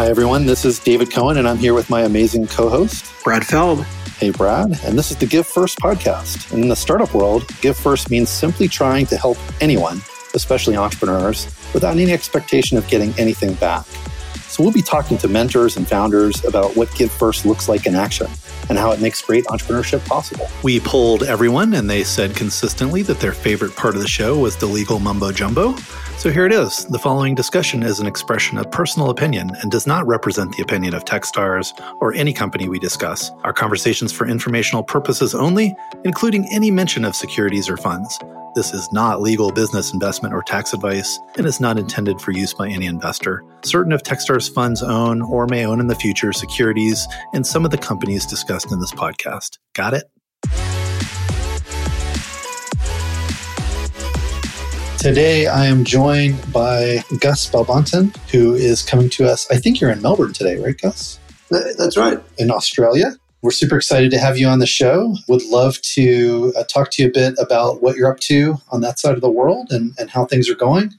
Hi, everyone. This is David Cohen, and I'm here with my amazing co host, Brad Feld. Hey, Brad. And this is the Give First podcast. And in the startup world, Give First means simply trying to help anyone, especially entrepreneurs, without any expectation of getting anything back. So we'll be talking to mentors and founders about what Give First looks like in action and how it makes great entrepreneurship possible. We polled everyone, and they said consistently that their favorite part of the show was the legal mumbo jumbo. So here it is. The following discussion is an expression of personal opinion and does not represent the opinion of Techstars or any company we discuss. Our conversations for informational purposes only, including any mention of securities or funds. This is not legal business investment or tax advice and is not intended for use by any investor. Certain of Techstars funds own or may own in the future securities and some of the companies discussed in this podcast. Got it? Today, I am joined by Gus Balbontin, who is coming to us. I think you're in Melbourne today, right, Gus? That's right. In Australia. We're super excited to have you on the show. Would love to uh, talk to you a bit about what you're up to on that side of the world and, and how things are going.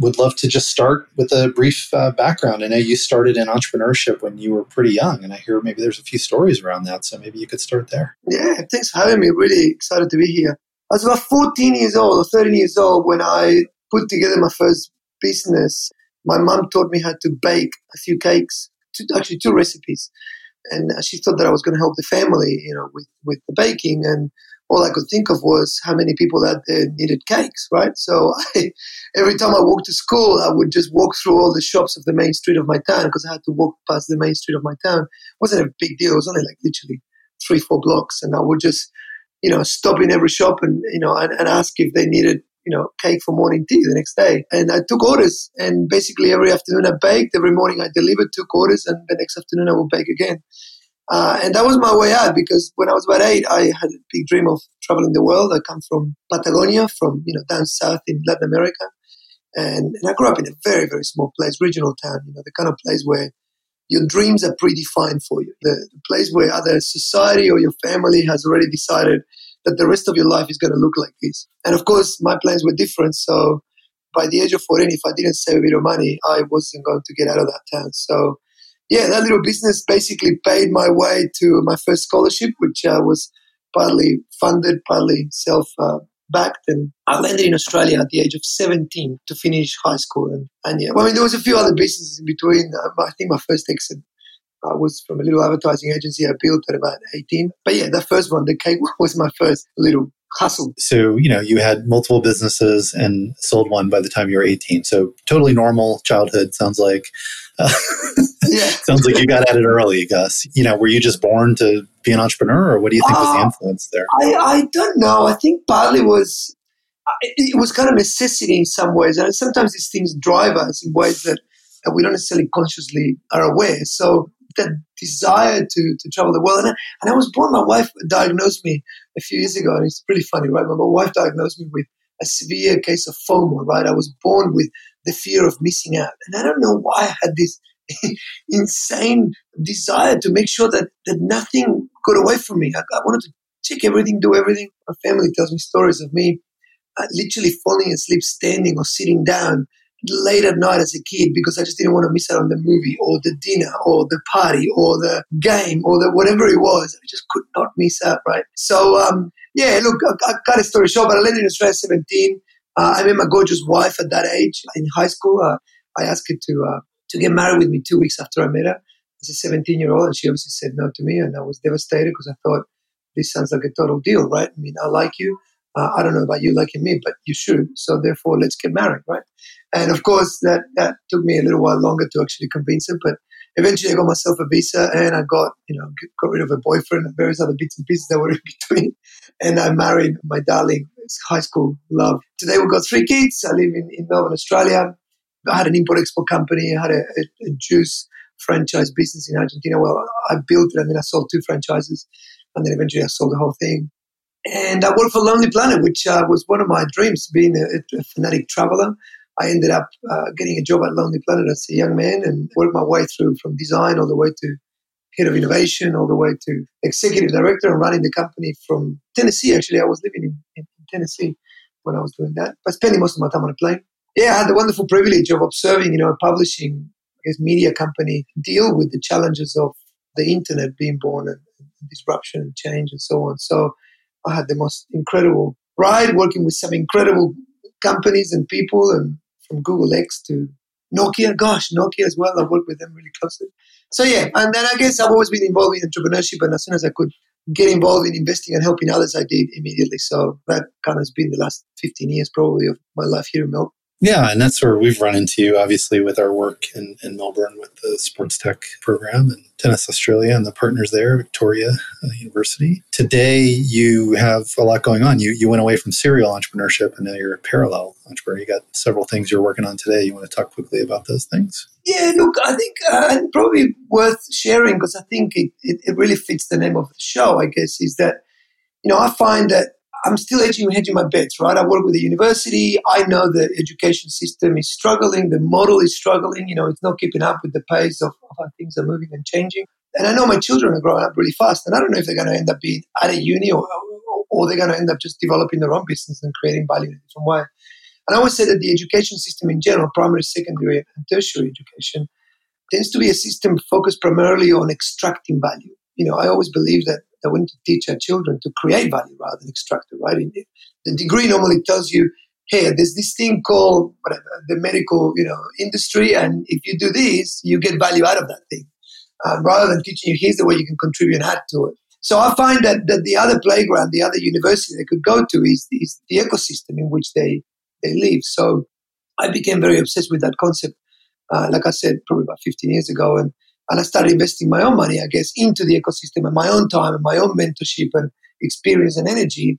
Would love to just start with a brief uh, background. I know you started in entrepreneurship when you were pretty young, and I hear maybe there's a few stories around that. So maybe you could start there. Yeah, thanks for having me. Really excited to be here. I was about 14 years old or 13 years old when I put together my first business. My mom taught me how to bake a few cakes, two, actually two recipes. And she thought that I was going to help the family, you know, with, with the baking. And all I could think of was how many people out there needed cakes, right? So I, every time I walked to school, I would just walk through all the shops of the main street of my town because I had to walk past the main street of my town. It wasn't a big deal. It was only like literally three, four blocks. And I would just you know, stop in every shop and, you know, and, and ask if they needed, you know, cake for morning tea the next day. And I took orders and basically every afternoon I baked, every morning I delivered, took orders, and the next afternoon I would bake again. Uh, and that was my way out because when I was about eight, I had a big dream of traveling the world. I come from Patagonia, from, you know, down south in Latin America. And, and I grew up in a very, very small place, regional town, you know, the kind of place where your dreams are predefined for you. The, place where either society or your family has already decided that the rest of your life is going to look like this. And of course, my plans were different. So by the age of 14, if I didn't save a bit of money, I wasn't going to get out of that town. So yeah, that little business basically paid my way to my first scholarship, which uh, was partly funded, partly self uh, backed. then. I landed in Australia at the age of 17 to finish high school. And, and yeah, well, I mean, there was a few other businesses in between. Uh, I think my first exit uh, was from a little advertising agency I built at about 18. But yeah, the first one, the cake was my first little hustle. So, you know, you had multiple businesses and sold one by the time you were 18. So, totally normal childhood, sounds like. Uh, yeah. sounds like you got at it early, Gus. You know, were you just born to be an entrepreneur, or what do you think uh, was the uh, influence there? I, I don't know. I think partly was it was kind of necessity in some ways, and sometimes these things drive us in ways that, that we don't necessarily consciously are aware. So that desire to, to travel the world. And I, and I was born, my wife diagnosed me a few years ago, and it's pretty funny, right? My wife diagnosed me with a severe case of FOMO, right? I was born with the fear of missing out. And I don't know why I had this insane desire to make sure that, that nothing got away from me. I, I wanted to check everything, do everything. My family tells me stories of me uh, literally falling asleep standing or sitting down late at night as a kid because I just didn't want to miss out on the movie or the dinner or the party or the game or the whatever it was. I just could not miss out, right? So, um, yeah, look, I, I cut a story short, but I landed in Australia at 17. Uh, I met my gorgeous wife at that age in high school. Uh, I asked her to uh, to get married with me two weeks after I met her as a 17 year old, and she obviously said no to me, and I was devastated because I thought this sounds like a total deal, right? I mean, I like you. Uh, I don't know about you liking me, but you should. So therefore, let's get married, right? And of course, that, that took me a little while longer to actually convince him. But eventually, I got myself a visa and I got, you know, got rid of a boyfriend and various other bits and pieces that were in between. And I married my darling high school love. Today, we've got three kids. I live in, in Melbourne, Australia. I had an import export company. I had a, a, a juice franchise business in Argentina. Well, I built it and then I sold two franchises. And then eventually I sold the whole thing. And I worked for Lonely Planet, which uh, was one of my dreams, being a, a fanatic traveler. I ended up uh, getting a job at Lonely Planet as a young man and worked my way through from design all the way to head of innovation, all the way to executive director and running the company from Tennessee. Actually, I was living in, in Tennessee when I was doing that, but spending most of my time on a plane. Yeah, I had the wonderful privilege of observing, you know, a publishing I guess, media company deal with the challenges of the internet being born and, and disruption and change and so on. So I had the most incredible ride working with some incredible companies and people and from Google X to Nokia. Gosh, Nokia as well. I worked with them really closely. So yeah, and then I guess I've always been involved in entrepreneurship, and as soon as I could get involved in investing and helping others, I did immediately. So that kind of has been the last 15 years probably of my life here in Melbourne. Yeah, and that's where we've run into, obviously, with our work in, in Melbourne with the sports tech program and Tennis Australia and the partners there, Victoria uh, University. Today, you have a lot going on. You, you went away from serial entrepreneurship and now you're a parallel entrepreneur. You got several things you're working on today. You want to talk quickly about those things? Yeah, look, I think uh, probably worth sharing because I think it, it, it really fits the name of the show, I guess, is that, you know, I find that I'm still hedging, my bets, right? I work with a university. I know the education system is struggling. The model is struggling. You know, it's not keeping up with the pace of, how things are moving and changing. And I know my children are growing up really fast. And I don't know if they're going to end up being at a uni or, or, or they're going to end up just developing their own business and creating value in a different way. And I always say that the education system in general, primary, secondary, and tertiary education, tends to be a system focused primarily on extracting value. You know, I always believe that that we need to teach our children to create value rather than extract it, right? The degree normally tells you, hey, there's this thing called whatever, the medical, you know, industry, and if you do this, you get value out of that thing. Uh, rather than teaching you, here's the way you can contribute and add to it. So I find that, that the other playground, the other university they could go to is, is the ecosystem in which they, they live. So I became very obsessed with that concept, uh, like I said, probably about 15 years ago. And and I started investing my own money, I guess, into the ecosystem and my own time and my own mentorship and experience and energy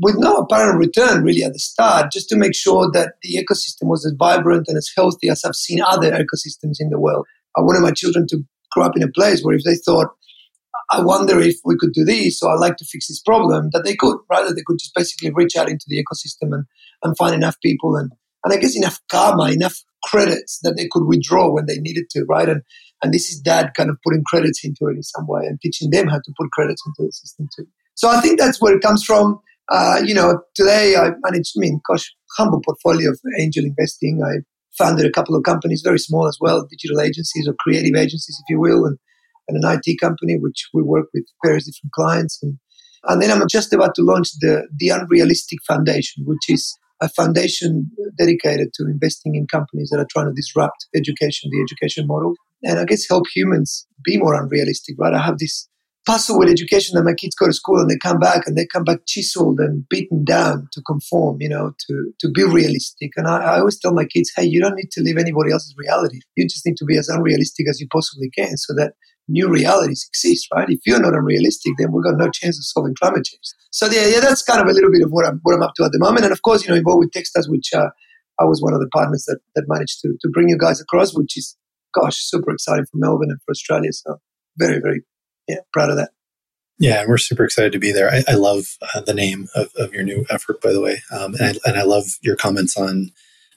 with no apparent return really at the start, just to make sure that the ecosystem was as vibrant and as healthy as I've seen other ecosystems in the world. I wanted my children to grow up in a place where if they thought, I wonder if we could do this, or I'd like to fix this problem, that they could? That they could just basically reach out into the ecosystem and, and find enough people and, and I guess enough karma, enough credits that they could withdraw when they needed to, right? And and this is dad kind of putting credits into it in some way and teaching them how to put credits into the system too. So I think that's where it comes from. Uh, you know, today I manage, I mean, gosh, humble portfolio of angel investing. I founded a couple of companies, very small as well, digital agencies or creative agencies, if you will, and, and an IT company, which we work with various different clients. And, and then I'm just about to launch the, the Unrealistic Foundation, which is a foundation dedicated to investing in companies that are trying to disrupt education, the education model, and I guess help humans be more unrealistic, right? I have this with education that my kids go to school and they come back and they come back chiseled and beaten down to conform, you know, to, to be realistic. And I, I always tell my kids, hey, you don't need to live anybody else's reality. You just need to be as unrealistic as you possibly can so that new realities exist, right? If you're not unrealistic, then we've got no chance of solving climate change. So yeah, yeah, that's kind of a little bit of what I'm what I'm up to at the moment. And of course, you know, involved with Techstars, which uh, I was one of the partners that, that managed to to bring you guys across, which is gosh, super exciting for Melbourne and for Australia. So very, very yeah, proud of that. Yeah, we're super excited to be there. I, I love uh, the name of, of your new effort, by the way, um, and, I, and I love your comments on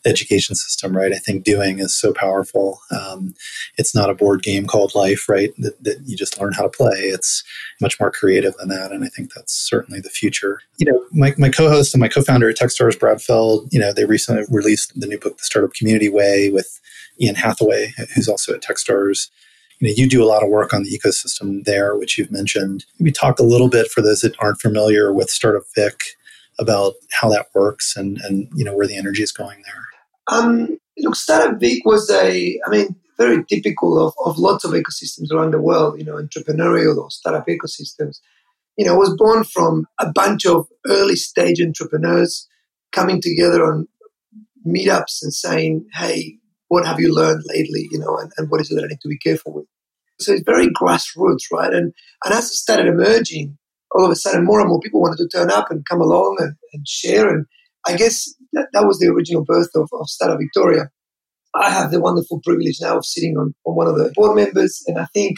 education system, right? I think doing is so powerful. Um, it's not a board game called life, right? That, that, you just learn how to play. It's much more creative than that. And I think that's certainly the future. You know, my, my co-host and my co-founder at Techstars, Brad Feld, you know, they recently released the new book, The Startup Community Way with Ian Hathaway, who's also at Techstars. You know, you do a lot of work on the ecosystem there, which you've mentioned. Maybe talk a little bit for those that aren't familiar with Startup Vic about how that works and, and you know where the energy is going there. Um, look, Startup Vic was a, I mean, very typical of, of lots of ecosystems around the world, you know, entrepreneurial or startup ecosystems. You know, was born from a bunch of early stage entrepreneurs coming together on meetups and saying, hey, what have you learned lately, you know, and, and what is it that I need to be careful with? So it's very grassroots, right? And, and as it started emerging, all of a sudden more and more people wanted to turn up and come along and, and share. And I guess that, that was the original birth of, of Startup Victoria. I have the wonderful privilege now of sitting on, on one of the board members. And I think,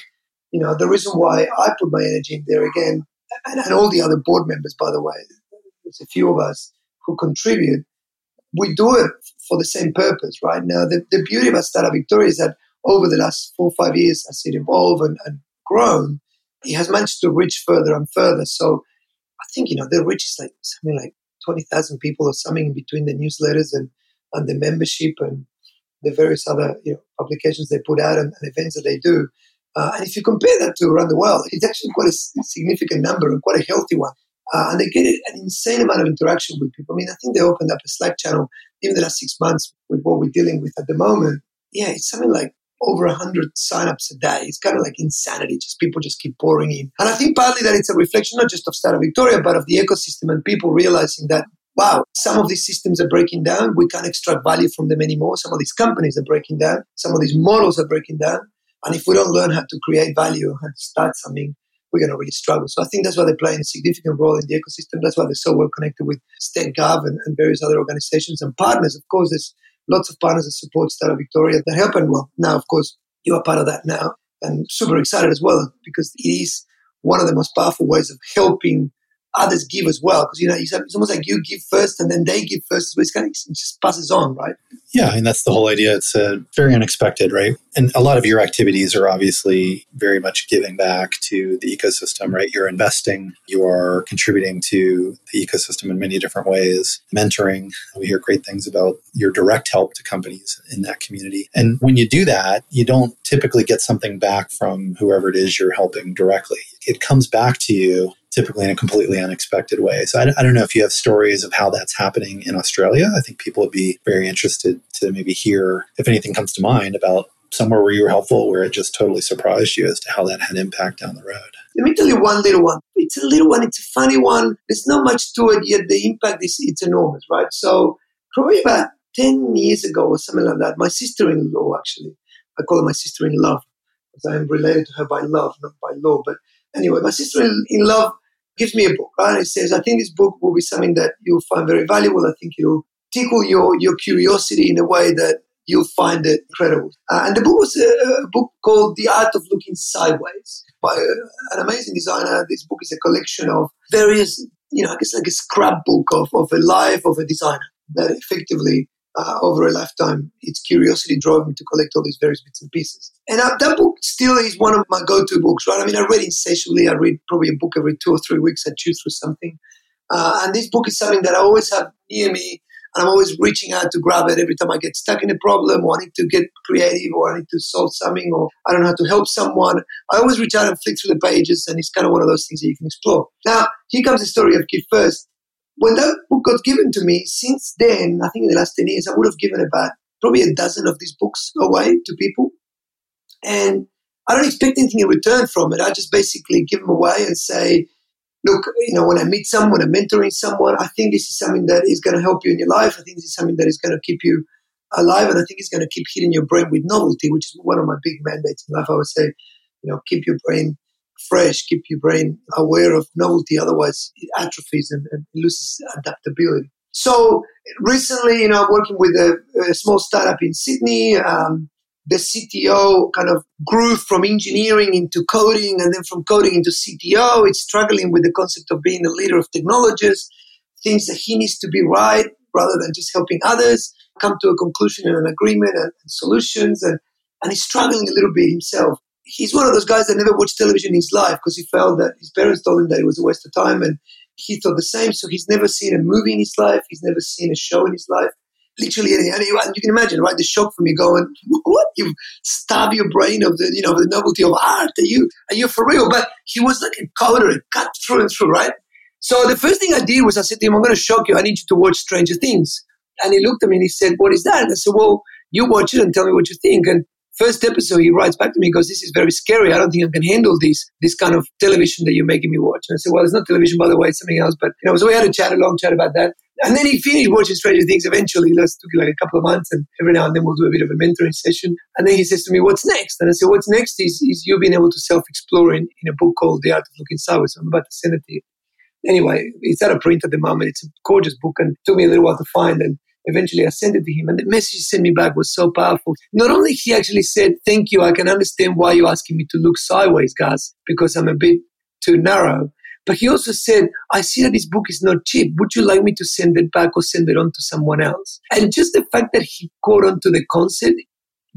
you know, the reason why I put my energy in there again, and, and all the other board members, by the way, there's a few of us who contribute, we do it for the same purpose, right? Now, the, the beauty about Startup Victoria is that over the last four or five years, as it evolved and, and grown, it has managed to reach further and further. So I think, you know, the reach is like something like 20,000 people or something in between the newsletters and, and the membership. And the various other you know, publications they put out and, and events that they do. Uh, and if you compare that to around the world, it's actually quite a significant number and quite a healthy one. Uh, and they get an insane amount of interaction with people. I mean, I think they opened up a Slack channel even the last six months with what we're dealing with at the moment. Yeah, it's something like over 100 signups a day. It's kind of like insanity. Just people just keep pouring in. And I think partly that it's a reflection not just of Startup Victoria, but of the ecosystem and people realizing that, wow, some of these systems are breaking down. We can't extract value from them anymore. Some of these companies are breaking down. Some of these models are breaking down. And if we don't learn how to create value and to start something, we're going to really struggle. So I think that's why they play a significant role in the ecosystem. That's why they're so well connected with StateGov and, and various other organizations and partners. Of course, there's lots of partners that support Startup Victoria that help. And well, now, of course, you are part of that now. And super excited as well because it is one of the most powerful ways of helping others give as well. Because, you know, it's almost like you give first and then they give first. So it's kind of, it just passes on, right? Yeah. And that's the whole idea. It's uh, very unexpected, right? And a lot of your activities are obviously very much giving back to the ecosystem, right? You're investing, you are contributing to the ecosystem in many different ways, mentoring. We hear great things about your direct help to companies in that community. And when you do that, you don't typically get something back from whoever it is you're helping directly. It comes back to you typically in a completely unexpected way. So I, I, don't know if you have stories of how that's happening in Australia. I think people would be very interested to maybe hear if anything comes to mind about somewhere where you were helpful, where it just totally surprised you as to how that had impact down the road. Let me tell you one little one. It's a little one. It's a funny one. There's not much to it, yet the impact is it's enormous, right? So probably about 10 years ago or something like that, my sister-in-law, actually, I call her my sister-in-law because I am related to her by love, not by law. But anyway, my sister in love gives me a book, right? It says, I think this book will be something that you'll find very valuable. I think it'll tickle your, your curiosity in a way that you'll find it incredible. Uh, and the book was a, a, book called The Art of Looking Sideways by uh, an amazing designer. This book is a collection of various, you know, I guess like a scrapbook of, of a life of a designer that effectively uh, over a lifetime, its curiosity drove me to collect all these various bits and pieces. And uh, that book still is one of my go-to books, right? I mean, I read insatiably. I read probably a book every two or three weeks. I choose through something. Uh, and this book is something that I always have near me, and I'm always reaching out to grab it every time I get stuck in a problem, or I need to get creative, or I need to solve something, or I don't know how to help someone. I always reach out and flick through the pages, and it's kind of one of those things that you can explore. Now, here comes the story of Give First when that book got given to me, since then, I think in the last 10 years, I would have given about probably a dozen of these books away to people. And I don't expect anything in return from it. I just basically give them away and say, look, you know, when I meet someone, I'm mentoring someone, I think this is something that is going to help you in your life. I think this is something that is going to keep you alive. And I think it's going to keep hitting your brain with novelty, which is one of my big mandates in life. I would say, you know, keep your brain fresh, keep your brain aware of novelty. Otherwise, it atrophies and, and loses adaptability. So recently, you know, working with a, a small startup in Sydney. Um, the CTO kind of grew from engineering into coding and then from coding into CTO. It's struggling with the concept of being a leader of technologists, thinks that he needs to be right rather than just helping others, come to a conclusion and an agreement and, and solutions. And, and he's struggling a little bit himself he's one of those guys that never watched television in his life because he felt that his parents told him that it was a waste of time and he thought the same. So he's never seen a movie in his life. He's never seen a show in his life. Literally anything. And you can imagine, right? The shock for me going, what? You starve your brain of the, you know, the novelty of art. Are you, are you for real? But he was like a coder, cut through and through, right? So the first thing I did was I said to him, I'm going to shock you. I need you to watch Stranger Things. And he looked at me and he said, what is that? And I said, well, you watch it and tell me what you think. And First episode, he writes back to me, goes, This is very scary. I don't think I can handle this, this kind of television that you're making me watch. And I said, Well, it's not television, by the way, it's something else. But, you know, so we had a chat, a long chat about that. And then he finished watching Stranger Things eventually. That took like a couple of months. And every now and then we'll do a bit of a mentoring session. And then he says to me, What's next? And I said, What's next is, is you being able to self explore in, in a book called The Art of Looking Sideways. I'm about to send it to you. Anyway, it's out of print at the moment. It's a gorgeous book and it took me a little while to find. And eventually I sent it to him and the message he sent me back was so powerful. Not only he actually said, thank you, I can understand why you're asking me to look sideways, guys, because I'm a bit too narrow. But he also said, I see that this book is not cheap. Would you like me to send it back or send it on to someone else? And just the fact that he caught on to the concept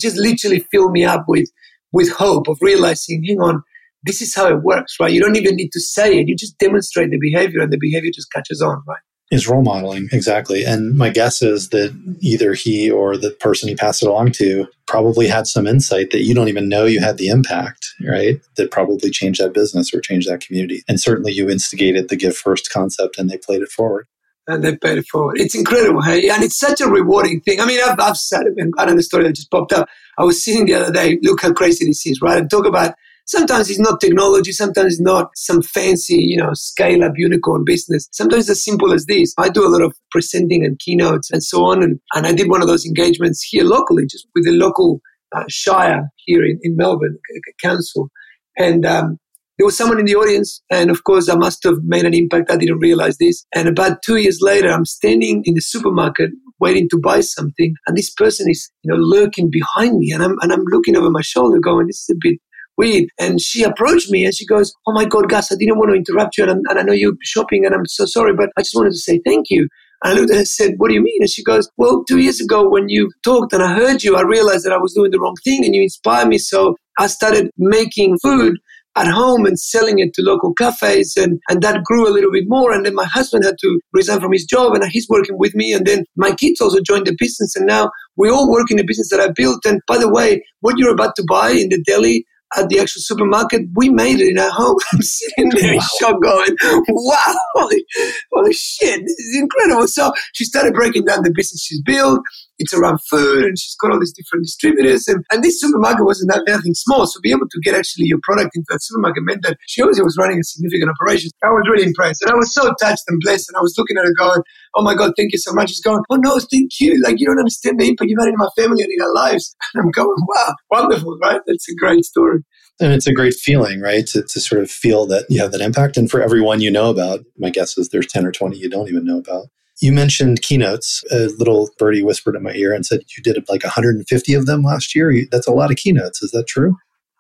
just literally filled me up with, with hope of realizing, hang on, this is how it works, right? You don't even need to say it. You just demonstrate the behavior and the behavior just catches on, right? Is role modeling exactly and my guess is that either he or the person he passed it along to probably had some insight that you don't even know you had the impact right that probably changed that business or changed that community and certainly you instigated the give first concept and they played it forward and they paid it forward. It's incredible, hey? And it's such a rewarding thing. I mean, I've, I've said it, and I know the story that just popped up. I was sitting the other day, look how crazy this is, right? And talk about sometimes it's not technology, sometimes it's not some fancy, you know, scale up unicorn business. Sometimes it's as simple as this. I do a lot of presenting and keynotes and so on. And, and I did one of those engagements here locally, just with the local uh, Shire here in, in Melbourne, council. And um, there was someone in the audience, and of course, I must have made an impact. I didn't realize this. And about two years later, I'm standing in the supermarket waiting to buy something, and this person is, you know, lurking behind me, and I'm and I'm looking over my shoulder, going, "This is a bit weird." And she approached me, and she goes, "Oh my God, Gus, I didn't want to interrupt you, and, and I know you're shopping, and I'm so sorry, but I just wanted to say thank you." And I looked at her and said, What do you mean? And she goes, Well, two years ago when you talked and I heard you, I realized that I was doing the wrong thing and you inspired me. So I started making food at home and selling it to local cafes and, and that grew a little bit more and then my husband had to resign from his job and he's working with me and then my kids also joined the business and now we all work in the business that I built and by the way what you're about to buy in the deli at the actual supermarket. We made it in our home. I'm sitting there in shock going, wow, holy, holy shit, this is incredible. So she started breaking down the business she's built. It's around food and she's got all these different distributors. And, and this supermarket wasn't nothing small. So be able to get actually your product into that supermarket meant that she obviously was running a significant operation. I was really impressed. And I was so touched and blessed. And I was looking at her going, oh my God, thank you so much. She's going, oh no, thank you. Like you don't understand the impact you've had in my family and in our lives. And I'm going, wow, wonderful, right? That's a great story. And it's a great feeling, right? To, to sort of feel that you have that impact. And for everyone you know about, my guess is there's 10 or 20 you don't even know about. You mentioned keynotes. A little birdie whispered in my ear and said you did like 150 of them last year. That's a lot of keynotes. Is that true?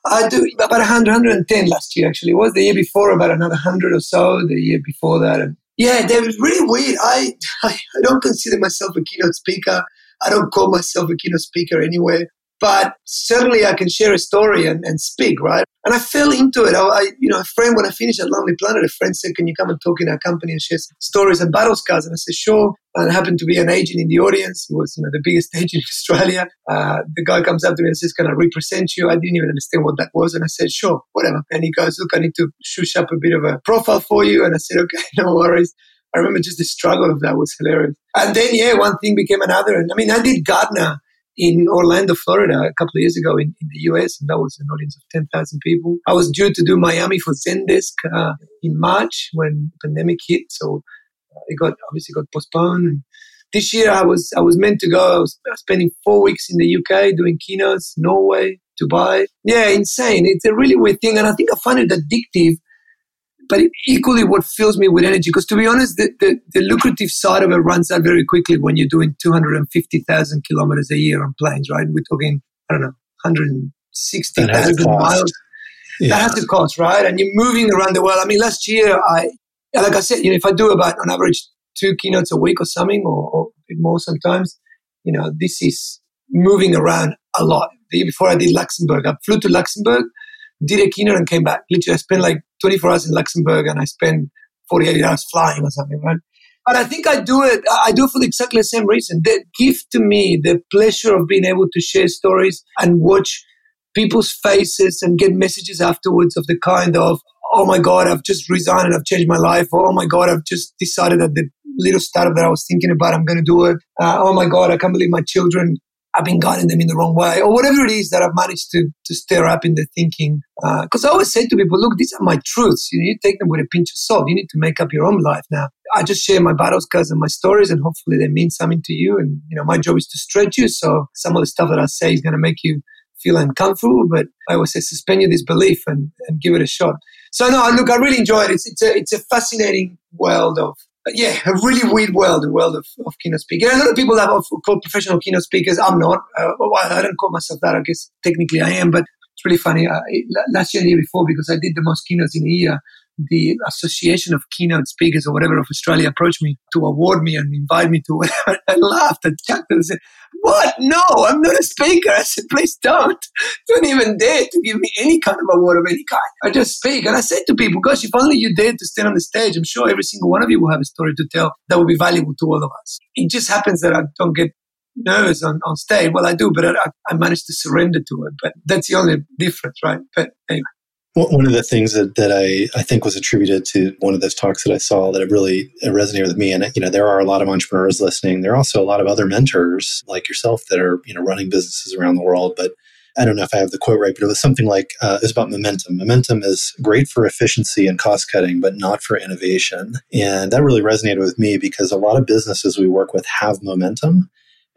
I do about 100, 110 last year, actually. It was the year before about another 100 or so, the year before that. Yeah, they was really weird. I, I, I don't consider myself a keynote speaker. I don't call myself a keynote speaker anywhere but certainly I can share a story and, and speak, right? And I fell into it. I, I, you know, a friend, when I finished at Lonely Planet, a friend said, Can you come and talk in our company and share stories and battle scars? And I said, Sure. And I happened to be an agent in the audience. He was, you know, the biggest agent in Australia. Uh, the guy comes up to me and says, Can I represent you? I didn't even understand what that was. And I said, Sure, whatever. And he goes, Look, I need to shush up a bit of a profile for you. And I said, Okay, no worries. I remember just the struggle of that was hilarious. And then, yeah, one thing became another. And I mean, I did Gartner in Orlando, Florida, a couple of years ago in, in the US, and that was an audience of 10,000 people. I was due to do Miami for Zendesk uh, in March when the pandemic hit, so uh, it got obviously got postponed. And this year, I was I was meant to go. I was spending four weeks in the UK doing keynotes, Norway, Dubai. Yeah, insane. It's a really weird thing, and I think I find it addictive but equally what fills me with energy. Because to be honest, the, the, the, lucrative side of it runs out very quickly when you're doing 250,000 kilometers a year on planes, right? We're talking, I don't know, 160,000 miles. Yeah. That has to cost, right? And you're moving around the world. I mean, last year, I, like I said, you know, if I do about on average two keynotes a week or something, or, or a bit more sometimes, you know, this is moving around a lot. The year before I did Luxembourg, I flew to Luxembourg did a keynote and came back. Literally, I spent like 24 hours in Luxembourg and I spend 48 hours flying or something, right? But I think I do it, I do it for exactly the same reason. The gift to me, the pleasure of being able to share stories and watch people's faces and get messages afterwards of the kind of, oh my God, I've just resigned and I've changed my life. Or, oh my God, I've just decided that the little startup that I was thinking about, I'm going to do it. Uh, oh my God, I can't believe my children I've been guiding them in the wrong way, or whatever it is that I've managed to to stir up in their thinking. Because uh, I always say to people, look, these are my truths. You to take them with a pinch of salt. You need to make up your own life now. I just share my battles, scars and my stories, and hopefully they mean something to you. And you know, my job is to stretch you. So some of the stuff that I say is going to make you feel uncomfortable, but I always say suspend your disbelief and, and give it a shot. So no, look, I really enjoy it. It's, it's a it's a fascinating world of yeah, a really weird world, the world of, of keynote speaking. A lot of people have called professional keynote speakers. I'm not. Uh, well, I don't call myself that. I guess technically I am, but it's really funny. Uh, last year and the year before, because I did the most keynotes in a year, the Association of Keynote Speakers or whatever of Australia approached me to award me and invite me to whatever. I laughed and chuckled and said, What? No, I'm not a speaker. I said, Please don't. Don't even dare to give me any kind of award of any kind. I just speak. And I said to people, Gosh, if only you dared to stand on the stage, I'm sure every single one of you will have a story to tell that will be valuable to all of us. It just happens that I don't get nervous on, on stage. Well, I do, but I, I managed to surrender to it. But that's the only difference, right? But anyway. One of the things that, that I, I think was attributed to one of those talks that I saw that it really resonated with me, and you know there are a lot of entrepreneurs listening. There are also a lot of other mentors like yourself that are you know running businesses around the world. But I don't know if I have the quote right, but it was something like uh, it's about momentum. Momentum is great for efficiency and cost cutting, but not for innovation. And that really resonated with me because a lot of businesses we work with have momentum,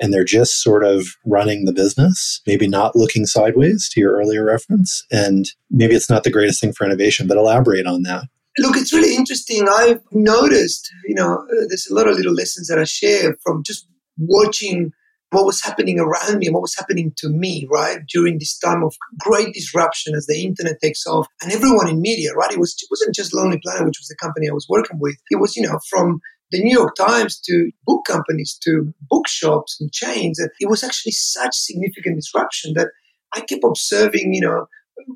and they're just sort of running the business, maybe not looking sideways to your earlier reference. And maybe it's not the greatest thing for innovation, but elaborate on that. Look, it's really interesting. I've noticed, you know, uh, there's a lot of little lessons that I share from just watching what was happening around me and what was happening to me, right? During this time of great disruption as the internet takes off and everyone in media, right? It was it wasn't just Lonely Planet, which was the company I was working with. It was, you know, from the New York Times to book companies to bookshops and chains. And it was actually such significant disruption that I kept observing, you know,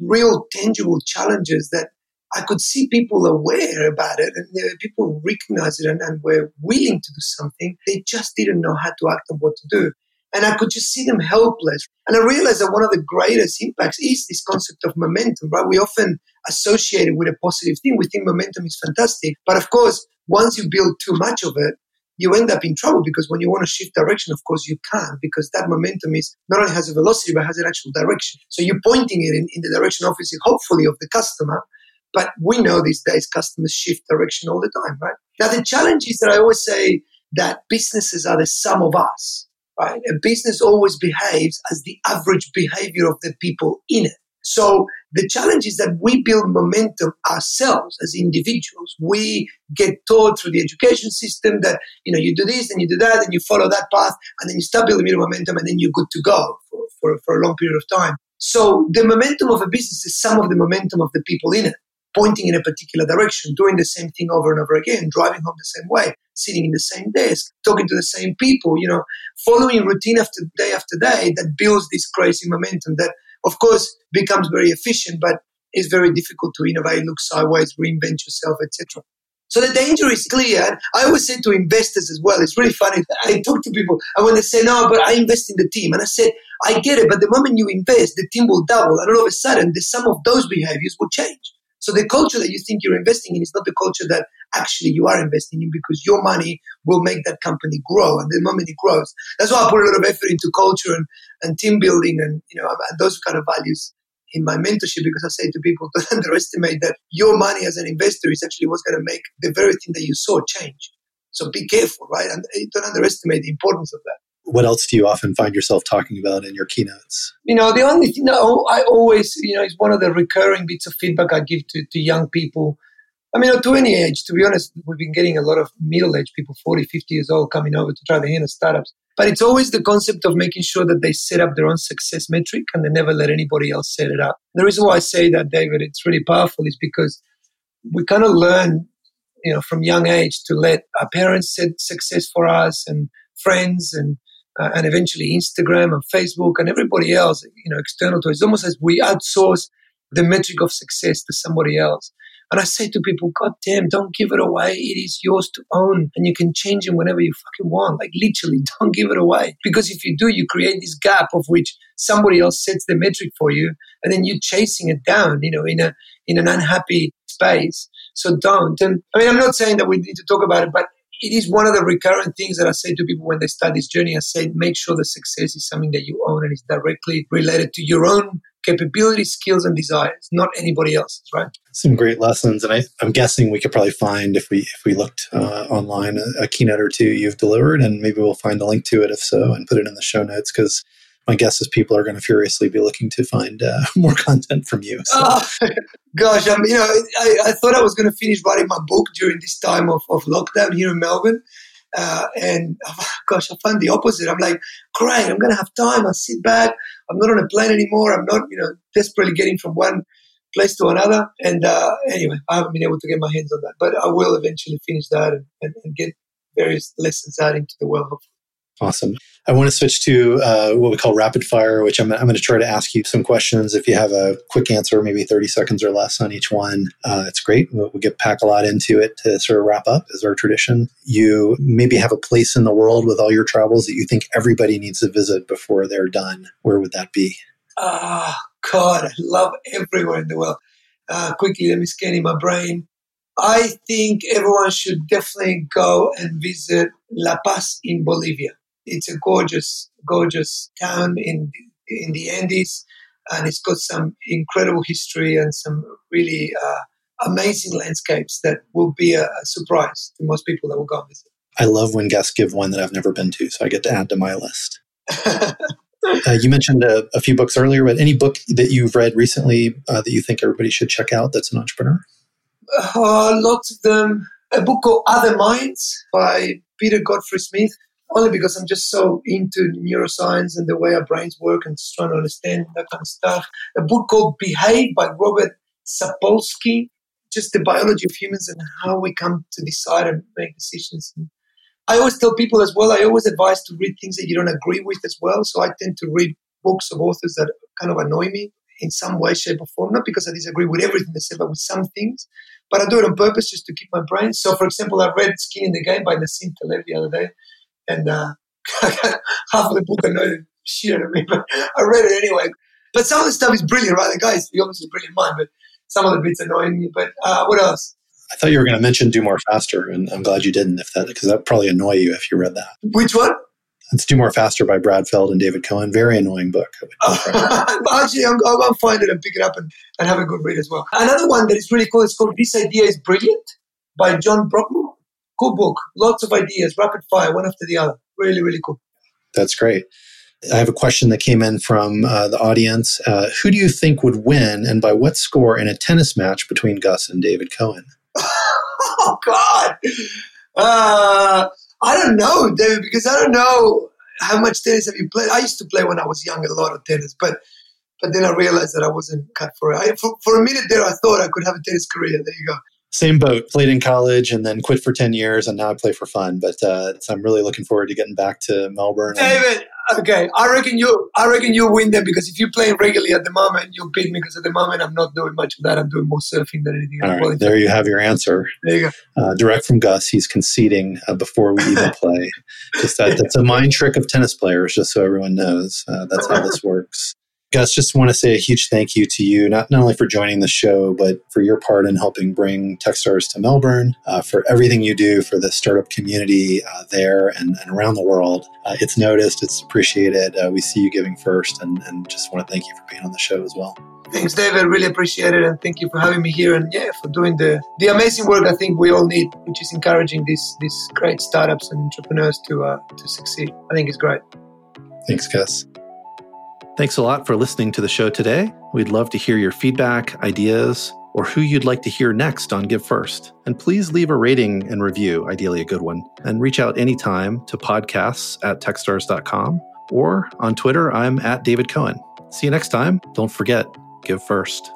real tangible challenges that I could see people aware about it and people recognized it and, and were willing to do something. They just didn't know how to act and what to do. And I could just see them helpless. And I realized that one of the greatest impacts is this concept of momentum, right? We often associate it with a positive thing. We think momentum is fantastic. But of course, once you build too much of it, you end up in trouble because when you want to shift direction, of course, you can't because that momentum is not only has a velocity, but has an actual direction. So you're pointing it in, in the direction, obviously, hopefully, of the customer. But we know these days customers shift direction all the time, right? Now, the challenge is that I always say that businesses are the sum of us, right? A business always behaves as the average behavior of the people in it. So the challenge is that we build momentum ourselves as individuals. We get taught through the education system that, you know, you do this and you do that and you follow that path and then you start building your momentum and then you're good to go for, for, for a long period of time. So the momentum of a business is some of the momentum of the people in it, pointing in a particular direction, doing the same thing over and over again, driving home the same way, sitting in the same desk, talking to the same people, you know, following routine after day after day that builds this crazy momentum that of course, becomes very efficient, but it's very difficult to innovate, look sideways, reinvent yourself, etc. So the danger is clear. I always say to investors as well, it's really funny. I talk to people and when they say, no, but I invest in the team. And I said, I get it, but the moment you invest, the team will double. And all of a sudden, the sum of those behaviors will change. So the culture that you think you're investing in is not the culture that actually you are investing in because your money will make that company grow. And the moment it grows, that's why I put a lot of effort into culture and, and team building and, you know, and those kind of values in my mentorship because I say to people, don't underestimate that your money as an investor is actually what's going to make the very thing that you saw change. So be careful, right? And eh, don't underestimate the importance of that what else do you often find yourself talking about in your keynotes? You know, the only thing I always, you know, is one of the recurring bits of feedback I give to, to young people. I mean, to any age, to be honest, we've been getting a lot of middle aged people, 40, 50 years old, coming over to try the hand of startups. But it's always the concept of making sure that they set up their own success metric and they never let anybody else set it up. The reason why I say that, David, it's really powerful is because we kind of learn, you know, from young age to let our parents set success for us and friends and uh, and eventually Instagram and Facebook and everybody else, you know, external to it. It's almost as we outsource the metric of success to somebody else. And I say to people, God damn, don't give it away. It is yours to own and you can change it whenever you fucking want. Like literally, don't give it away. Because if you do, you create this gap of which somebody else sets the metric for you and then you're chasing it down, you know, in a, in an unhappy space. So don't. And I mean, I'm not saying that we need to talk about it, but it is one of the recurrent things that I say to people when they start this journey. I say, make sure the success is something that you own and is directly related to your own capabilities, skills, and desires, not anybody else's, right? Some great lessons, and I, am guessing we could probably find if we if we looked uh, online a, a, keynote or two you've delivered, and maybe we'll find a link to it if so, and put it in the show notes because my guess is people are going to furiously be looking to find uh, more content from you. So. Oh, gosh, um, you know, I, I thought I was going to finish writing my book during this time of, of lockdown here in Melbourne. Uh, and oh, gosh, I found the opposite. I'm like, great, I'm going to have time. I'll sit back. I'm not on a plane anymore. I'm not, you know, desperately getting from one place to another. And uh, anyway, I haven't been able to get my hands on that, but I will eventually finish that and, and, and get various lessons out into the world. Hopefully. Awesome. I want to switch to uh, what we call rapid fire, which I'm, I'm going to try to ask you some questions. If you have a quick answer, maybe 30 seconds or less on each one, uh, it's great. We'll, we'll, get pack a lot into it to sort of wrap up as our tradition. You maybe have a place in the world with all your travels that you think everybody needs to visit before they're done. Where would that be? Ah, oh, God, I love everywhere in the world. Uh, quickly, let me scan in my brain. I think everyone should definitely go and visit La Paz in Bolivia. It's a gorgeous, gorgeous town in in the Andes, and it's got some incredible history and some really uh, amazing landscapes that will be a, a, surprise to most people that will go visit. I love when guests give one that I've never been to, so I get to add to my list. uh, you mentioned a, a, few books earlier, but any book that you've read recently uh, that you think everybody should check out that's an entrepreneur? Uh, lots of them. A book called Other Minds by Peter Godfrey Smith only because I'm just so into neuroscience and the way our brains work and just trying to understand that kind of stuff. A book called Behave by Robert Sapolsky, just the biology of humans and how we come to decide and make decisions. And I always tell people as well, I always advise to read things that you don't agree with as well. So I tend to read books of authors that kind of annoy me in some way, shape, or form. Not because I disagree with everything they say, but with some things. But I do it on purpose just to keep my brain. So, for example, I read Skin in the Game by Nassim Taleb the other day and uh, half of the book annoyed shit out of me, but I read it anyway. But some of the stuff is brilliant, right? The guy's obviously a brilliant mind, but some of the bits annoying me. But uh, what else? I thought you were going to mention Do More Faster, and I'm glad you didn't. If that because that probably annoy you if you read that. Which one? It's Do More Faster by Brad Feld and David Cohen. Very annoying book. Actually, I'm, I'll, I'll find it and pick it up and, and have a good read as well. Another one that is really cool is called This Idea is Brilliant by John Brockman. Cool book. Lots of ideas, rapid fire, one after the other. Really, really cool. That's great. I have a question that came in from uh, the audience. Uh, who do you think would win and by what score in a tennis match between Gus and David Cohen? oh, God. Uh, I don't know, David, because I don't know how much tennis have you played. I used to play when I was young a lot of tennis, but but then I realized that I wasn't cut for it. I, for, for a minute there, I thought I could have a tennis career. There you go same boat. Played in college and then quit for ten years, and now I play for fun. But uh, so I'm really looking forward to getting back to Melbourne. David, okay, I reckon you, I reckon you win them because if you play regularly at the moment, you'll beat me because at the moment I'm not doing much of that. I'm doing more surfing than anything. All right, there you have your answer. There you go. Uh, direct from Gus, he's conceding uh, before we even play. just that, that's a mind trick of tennis players, just so everyone knows. Uh, that's how this works. Gus, just want to say a huge thank you to you, not, not only for joining the show, but for your part in helping bring Techstars to Melbourne, uh, for everything you do for the startup community uh, there and, and, around the world. Uh, it's noticed, it's appreciated. Uh, we see you giving first, and, and just want to thank you for being on the show as well. Thanks, David. Really appreciate it, and thank you for having me here, and yeah, for doing the the amazing work I think we all need, which is encouraging these these great startups and entrepreneurs to uh, to succeed. I think it's great. Thanks, Gus. Thanks a lot for listening to the show today. We'd love to hear your feedback, ideas, or who you'd like to hear next on Give First. And please leave a rating and review, ideally a good one. And reach out anytime to podcasts at techstars.com or on Twitter, I'm at David Cohen. See you next time. Don't forget, give first.